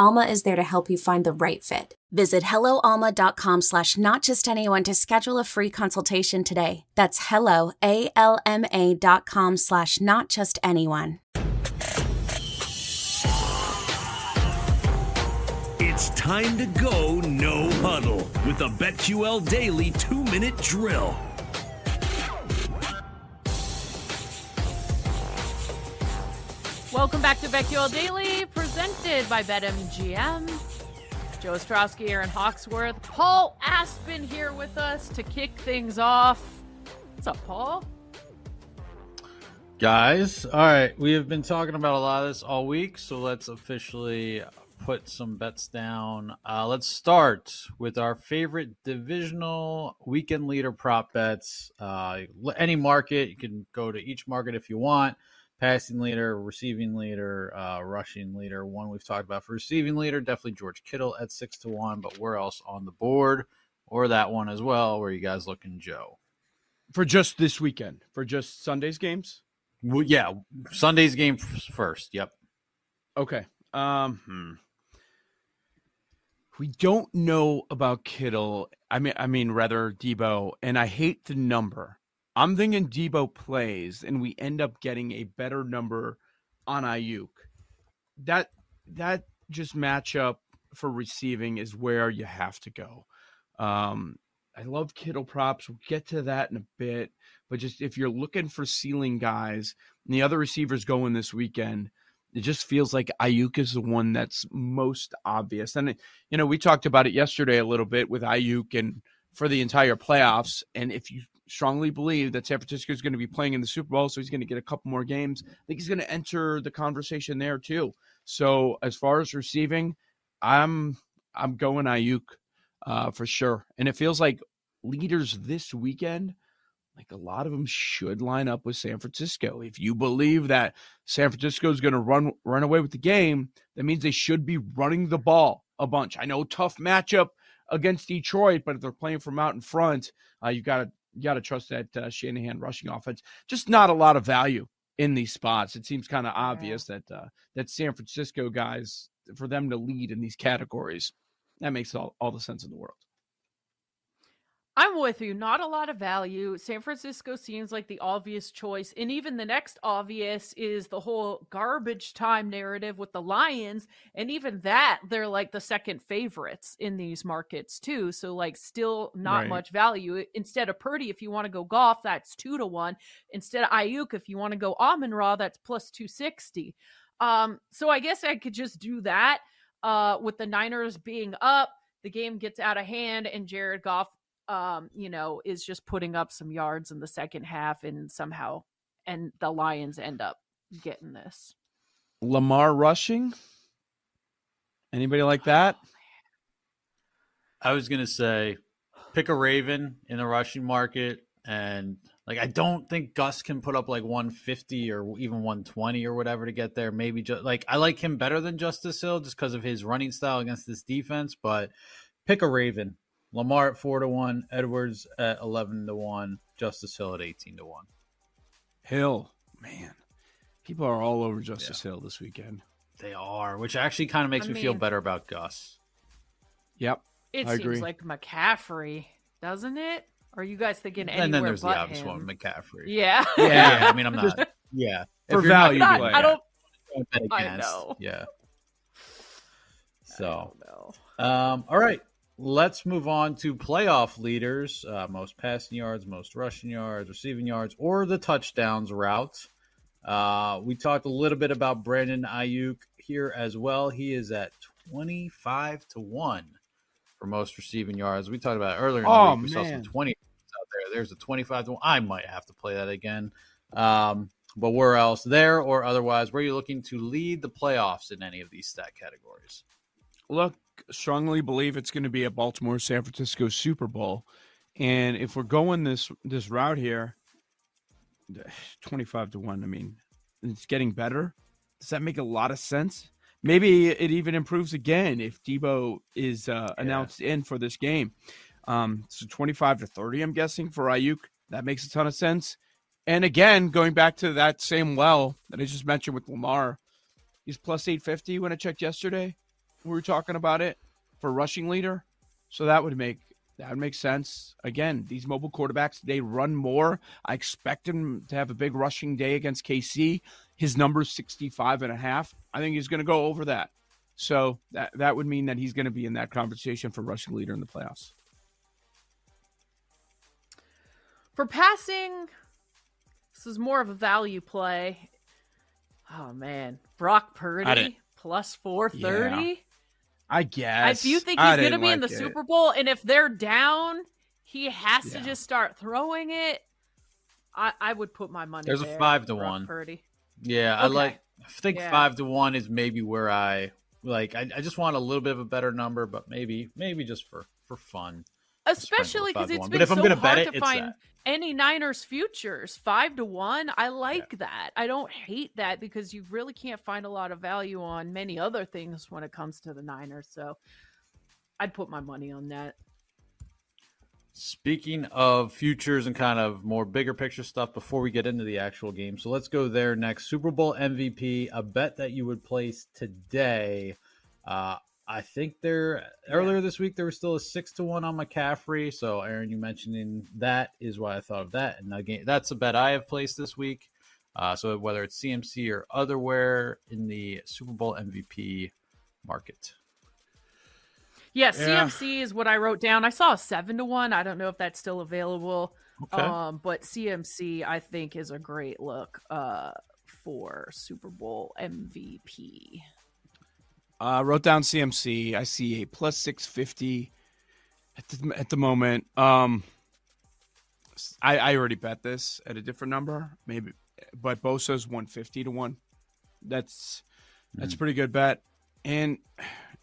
Alma is there to help you find the right fit. Visit helloalma.com slash not just anyone to schedule a free consultation today. That's hello, A-L-M-A dot com slash not just anyone. It's time to go no huddle with the BetQL Daily two minute drill. Welcome back to BetQL Daily, presented by BetMGM. Joe Ostrowski, Erin Hawksworth, Paul Aspen here with us to kick things off. What's up, Paul? Guys, all right, we have been talking about a lot of this all week, so let's officially put some bets down. Uh, let's start with our favorite divisional weekend leader prop bets. Uh, any market, you can go to each market if you want passing leader, receiving leader, uh, rushing leader. One we've talked about for receiving leader, definitely George Kittle at six to one. But where else on the board, or that one as well? Where you guys looking, Joe? For just this weekend, for just Sunday's games. Well, yeah, Sunday's game first. Yep. Okay. Um. Hmm. We don't know about Kittle. I mean, I mean, rather Deebo, and I hate the number. I'm thinking Deebo plays and we end up getting a better number on Aiyuk. That that just matchup for receiving is where you have to go. Um, I love Kittle props. We'll get to that in a bit. But just if you're looking for ceiling guys and the other receivers going this weekend, it just feels like Aiyuk is the one that's most obvious. And you know, we talked about it yesterday a little bit with Aiyuk and for the entire playoffs. And if you strongly believe that San Francisco is going to be playing in the Super Bowl, so he's going to get a couple more games. I think he's going to enter the conversation there too. So as far as receiving, I'm I'm going Aiyuk uh, for sure, and it feels like leaders this weekend. Like a lot of them should line up with San Francisco. If you believe that San Francisco is going to run run away with the game, that means they should be running the ball a bunch. I know tough matchup against Detroit, but if they're playing from out in front, uh, you've got to you got to trust that uh, Shanahan rushing offense. Just not a lot of value in these spots. It seems kind of obvious that uh, that San Francisco guys for them to lead in these categories. That makes all, all the sense in the world. I'm with you. Not a lot of value. San Francisco seems like the obvious choice. And even the next obvious is the whole garbage time narrative with the Lions. And even that, they're like the second favorites in these markets, too. So, like, still not right. much value. Instead of Purdy, if you want to go Goff, that's two to one. Instead of Aiyuk, if you want to go Amon Ra, that's plus 260. Um, so I guess I could just do that uh, with the Niners being up. The game gets out of hand, and Jared Goff um, you know, is just putting up some yards in the second half and somehow and the Lions end up getting this. Lamar rushing? Anybody like that? I was gonna say pick a Raven in the rushing market, and like I don't think Gus can put up like 150 or even 120 or whatever to get there. Maybe just like I like him better than Justice Hill just because of his running style against this defense. But pick a Raven. Lamar at four to one, Edwards at 11 to one, Justice Hill at 18 to one. Hill, man, people are all over Justice Hill this weekend. They are, which actually kind of makes I me feel better about Gus. Yep. It I seems agree. like McCaffrey, doesn't it? Are you guys thinking anywhere and then there's but the obvious him? one, McCaffrey. Yeah. yeah. I mean, I'm not. Yeah, For If you're not value play. I don't. I know. Yeah. I So, don't know. um, all right, let's move on to playoff leaders: uh, most passing yards, most rushing yards, receiving yards, or the touchdowns route. Uh, we talked a little bit about Brandon Aiyuk here as well. He is at twenty-five to one for most receiving yards. We talked about it earlier. In the Oh, week. We saw some man. twenty out there. There's a twenty-five to one. I might have to play that again. Um, but where else? There or otherwise? Where are you looking to lead the playoffs in any of these stat categories? Look, strongly believe it's going to be a Baltimore San Francisco Super Bowl. And if we're going this this route here, 25 to 1, I mean, it's getting better. Does that make a lot of sense? Maybe it even improves again if Deebo is uh, announced in for this game. Um, so 25 to 30, I'm guessing, for Aiyuk. That makes a ton of sense. And again, going back to that same well that I just mentioned with Lamar, he's plus 850 when I checked yesterday. We were talking about it for rushing leader. So that would make that would make sense. Again, these mobile quarterbacks, they run more. I expect him to have a big rushing day against KC. His number's 65 and a half. I think he's going to go over that. So that that would mean that he's going to be in that conversation for rushing leader in the playoffs. For passing, this is more of a value play. Oh man, Brock Purdy didn't- plus four thirty. I guess. If you think he's going to didn't be in the it. Super Bowl, and if they're down, he has to just start throwing it. I, I would put my money. There's a five to one. Purdy. Yeah, I like. I think Yeah. five to one is maybe where I like. I, I just want a little bit of a better number, but maybe maybe just for for fun. Especially because it's been But if I'm so gonna bet hard it, to it's find that. any Niners futures. Five to one, I like that. I don't hate that because you really can't find a lot of value on many other things when it comes to the Niners. So I'd put my money on that. Speaking of futures and kind of more bigger picture stuff before we get into the actual game. So let's go there next. Super Bowl MVP, a bet that you would place today. Uh, I think there earlier this week there was still a six to one on McCaffrey. So Erin, you mentioning that is why I thought of that. And again, that's a bet I have placed this week. Uh, so whether it's CMC or otherwhere in the Super Bowl MVP market. Yeah, Yeah. CMC is what I wrote down. I saw a seven to one. I don't know if that's still available. Okay. Um, but CMC I think is a great look uh for Super Bowl MVP. Uh, wrote down CMC. I see a plus six fifty at the at the moment. Um, I I already bet this at a different number, maybe, but Bosa's one fifty to one. That's that's a pretty good bet. And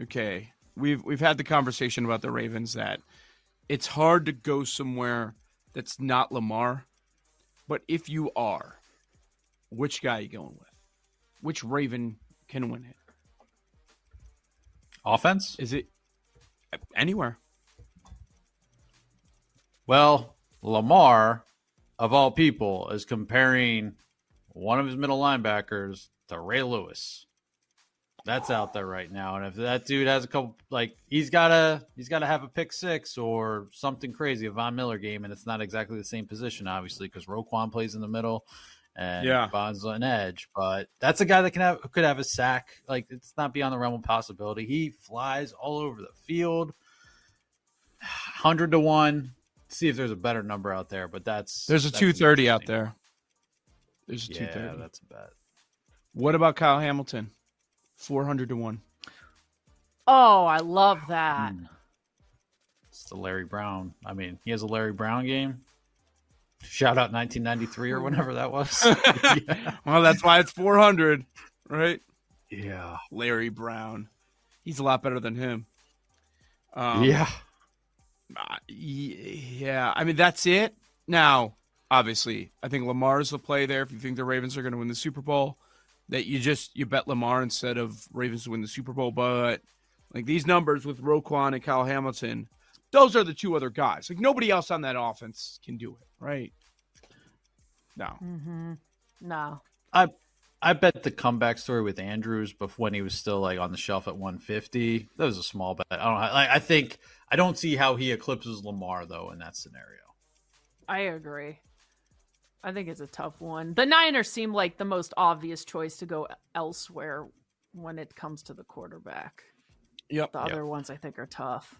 okay, we've we've had the conversation about the Ravens that it's hard to go somewhere that's not Lamar, but if you are, which guy are you going with? Which Raven can win it? Offense? Is it anywhere? Well, Lamar, of all people, is comparing one of his middle linebackers to Ray Lewis. That's out there right now, and if that dude has a couple, like he's gotta, he's gotta have a pick six or something crazy, a Von Miller game, and it's not exactly the same position, obviously, because Roquan plays in the middle, and Yeah. Von's on edge. But that's a guy that can have could have a sack. Like it's not beyond the realm of possibility. He flies all over the field. Hundred to one. See if there's a better number out there, but that's There's a two thirty out there. There's a two Yeah, thirty. that's a bet. What about Kyle Hamilton? Four hundred to one. Oh, I love that. Hmm. It's the Larry Brown. I mean, he has a Larry Brown game. Shout out 1993 or whenever that was. yeah. Well, that's why it's four hundred, right? yeah. Larry Brown. He's a lot better than him. Um, yeah. Uh, yeah, I mean that's it. Now, obviously, I think Lamar's the play there. If you think the Ravens are going to win the Super Bowl, that you just you bet Lamar instead of Ravens to win the Super Bowl. But like these numbers with Roquan and Kyle Hamilton, those are the two other guys. Like nobody else on that offense can do it, right? No. Mm-hmm. No. I I bet the comeback story with Andrews, before when he was still like on the shelf at 150, that was a small bet. I don't. Like, I think I don't see how he eclipses Lamar though in that scenario. I agree. I think it's a tough one. The Niners seem like the most obvious choice to go elsewhere when it comes to the quarterback. Yep. The Yep. other ones I think are tough.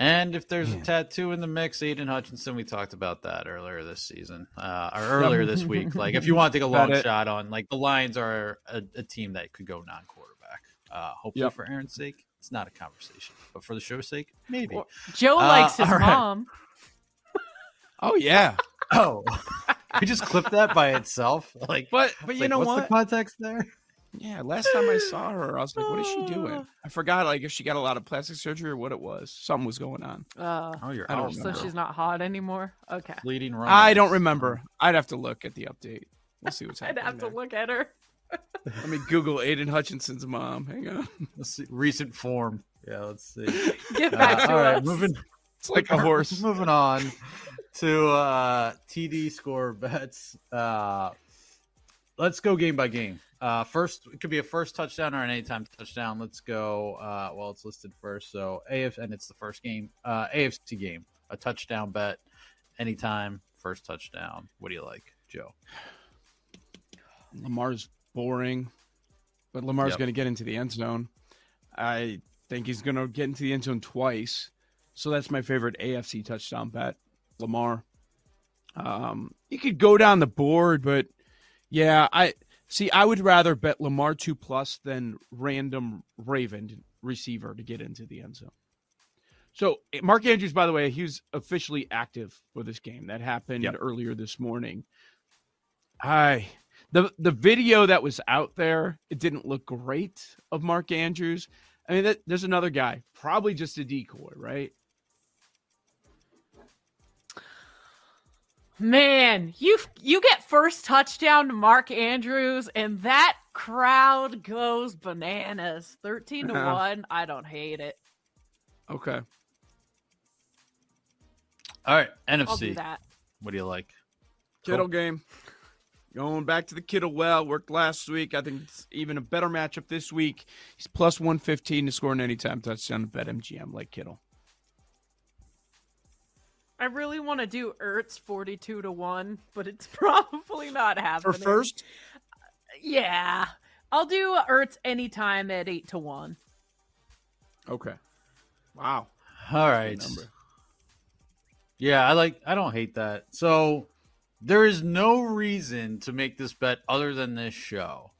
And if there's a tattoo in the mix, Aidan Hutchinson, we talked about that earlier this season, uh, or earlier this week. Like, if you want to take a long shot on, like, the Lions are a, a team that could go non-quarterback. Uh, hopefully, Yep. for Erin's sake, it's not a conversation, but for the show's sake, maybe. Or- Joe Uh, likes his right. mom. Oh yeah. Oh, we just clipped that by itself. Like, But but you like, know what's what? the context there? Yeah, last time I saw her, I was like, "What is she doing?" I forgot, like, if she got a lot of plastic surgery or what it was. Something was going on. Uh, Oh, you're I don't out. so she's not hot anymore. Okay. Bleeding wrong. I don't remember. I'd have to look at the update. We'll see what's happening. I'd happening. have to there. look at her. Let me Google Aidan Hutchinson's mom. Hang on. Let's see. Recent form. Yeah, let's see. Get back Uh, to all right, us. moving. It's like a horse. Moving on to uh, TD score bets. Uh, let's go game by game. Uh, first, it could be a first touchdown or an anytime touchdown. Let's go. Uh, well, it's listed first, so AF, and it's the first game. Uh, AFC game, a touchdown bet, anytime, first touchdown. What do you like, Joe? Lamar's boring, but Lamar's Yep. going to get into the end zone. I think he's going to get into the end zone twice. So that's my favorite AFC touchdown bet, Lamar. Um, you could go down the board, but yeah, I see. I would rather bet Lamar two plus than random Raven receiver to get into the end zone. So eh, Mark Andrews, by the way, he was officially active for this game. That happened Yep. earlier this morning. I the the video that was out there, it didn't look great of Mark Andrews. I mean, that, there's another guy, probably just a decoy, right? Man, you you get first touchdown to Mark Andrews, and that crowd goes bananas. Thirteen to Yeah. one. I don't hate it. Okay. All right, I'll do NFC. that. What do you like? Kittle game. Going back to the Kittle well, worked last week. I think it's even a better matchup this week. He's plus 115 to score an anytime touchdown to BetMGM like Kittle. I really want to do Ertz forty-two to one, but it's probably not happening. For first, yeah, I'll do Ertz anytime at eight to one. okay. Wow. All Good right. number. Yeah, I like. I don't hate that. So there is no reason to make this bet other than this show.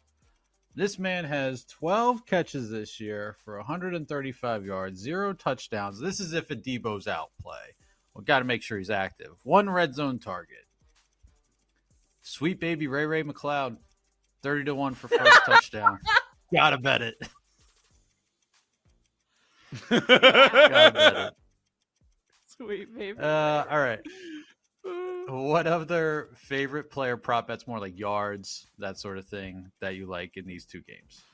This man has 12 catches this year for 135 yards, zero touchdowns. This is if a Deebo's out play. We got to make sure he's active. One red zone target. Sweet baby Ray Ray McCloud, 30 to 1 for first touchdown. Gotta bet it. Gotta bet it. Sweet baby. Uh, all right. What other favorite player prop bets, more like yards, that sort of thing, that you like in these two games?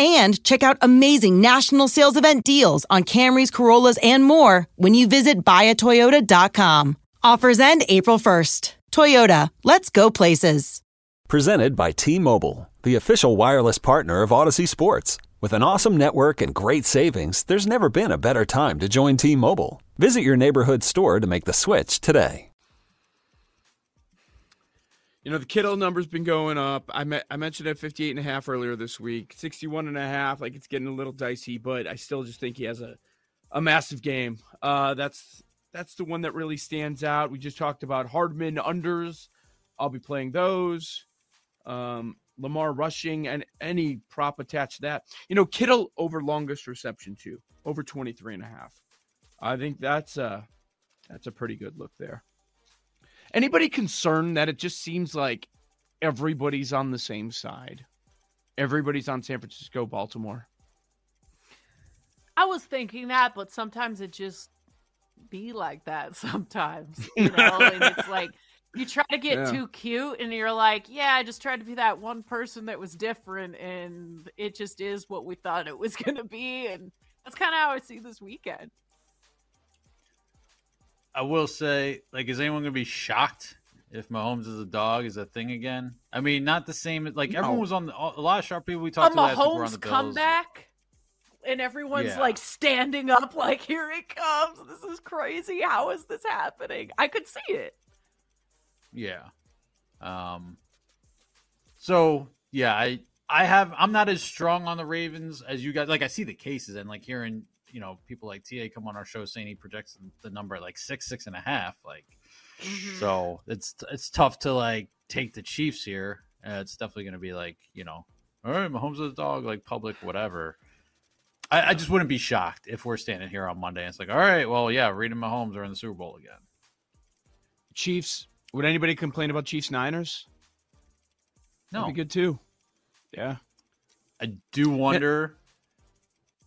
and check out amazing national sales event deals on Camrys, Corollas, and more when you visit buyatoyota.com. Offers end April 1st. Toyota, let's go places. Presented by T Mobile, the official wireless partner of Audacy Sports. With an awesome network and great savings, there's never been a better time to join T Mobile. Visit your neighborhood store to make the switch today. You know, the Kittle number's been going up. I, me- I mentioned at 58 and a half earlier this week, 61 and a half. Like it's getting a little dicey, but I still just think he has a, a massive game. Uh, that's that's the one that really stands out. We just talked about Hardman unders. I'll be playing those. Um, Lamar rushing and any prop attached to that. You know, Kittle over longest reception too, over 23 and a half. I think that's a that's a pretty good look there. Anybody concerned that it just seems like everybody's on the same side? Everybody's on San Francisco, Baltimore. I was thinking that, but sometimes it just be like that sometimes. You know, and it's like you try to get Yeah. too cute and you're like, yeah, I just tried to be that one person that was different and it just is what we thought it was gonna be and that's kind of how I see this weekend. I will say, like, is anyone going to be shocked if Mahomes is a dog is a thing again? I mean, not the same. Like everyone No. was on the, a lot of sharp people we A talked to last week were on Mahomes the Bills. comeback and everyone's Yeah. like standing up like here it comes. This is crazy. How is this happening? I could see it. Yeah. Um. So yeah, I I have I'm not as strong on the Ravens as you guys. Like I see the cases and like hearing you know people like Ta come on our show saying he projects the number at like six six and a half. Like so it's it's tough to like take the Chiefs here. Uh, it's definitely going to be like you know, all right, Mahomes is a dog, like public whatever. I, I just wouldn't be shocked if we're standing here on Monday and it's like, all right, well, yeah, Reid and Mahomes are in the Super Bowl again. Chiefs. Would anybody complain about Chiefs Niners? No, That'd be good too. Yeah. I do wonder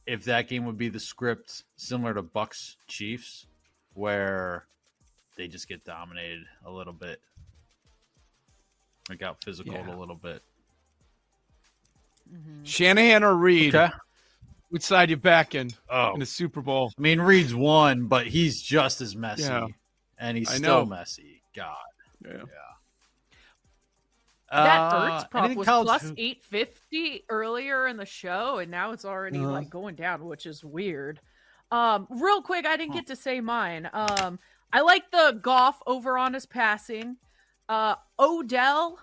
if that game would be the script similar to Bucs Chiefs, where they just get dominated a little bit, like out physical Yeah. a little bit. Mm-hmm. Shanahan or Reid? Okay. Which side you back in Oh, in the Super Bowl? I mean Reid's won, but he's just as messy, Yeah. and he's I still know. messy. God, Yeah. That Uh, Ertz prop anything was college plus hoop- 850 earlier in the show, and now it's already Uh-huh. like going down, which is weird. Um, real quick, I didn't get to say mine. Um, I like the Goff over on his passing. Uh, Odell,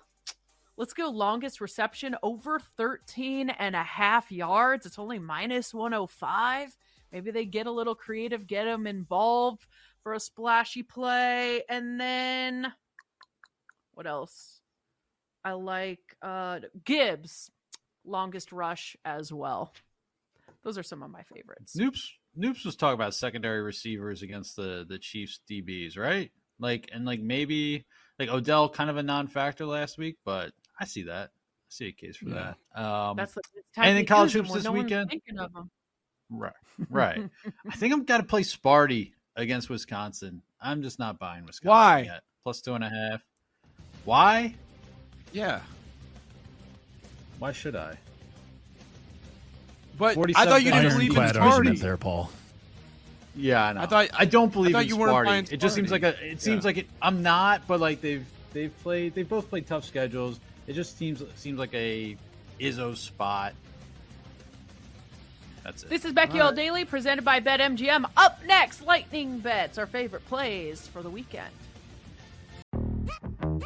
let's go longest reception over 13 and a half yards. It's only minus 105. Maybe they get a little creative, get him involved for a splashy play. And then what else? I like uh Gibbs, longest rush as well. Those are some of my favorites. Noops Noops was talking about secondary receivers against the the Chiefs DBs, right? Like and like maybe like Odell kind of a non-factor last week, but I see that. I see a case for Yeah. that. Um, That's the it's time to college hoops this no weekend? Thinking of 'em. right, right. I think I'm got to play Sparty against Wisconsin. I'm just not buying Wisconsin Why? yet. Plus two and a half. Why? Yeah. Why should I? But I thought you didn't Iron believe in Ironclad Sparty. argument there, Paul. Yeah, I know. I thought- I don't believe thought in you weren't buying Sparty. It just seems like a. It seems like it. I'm not, but like they've they've played. They both played tough schedules. It just seems seems like a Izzo spot. That's it. This is BetQL Daily, presented by BetMGM. Up next, lightning bets, our favorite plays for the weekend.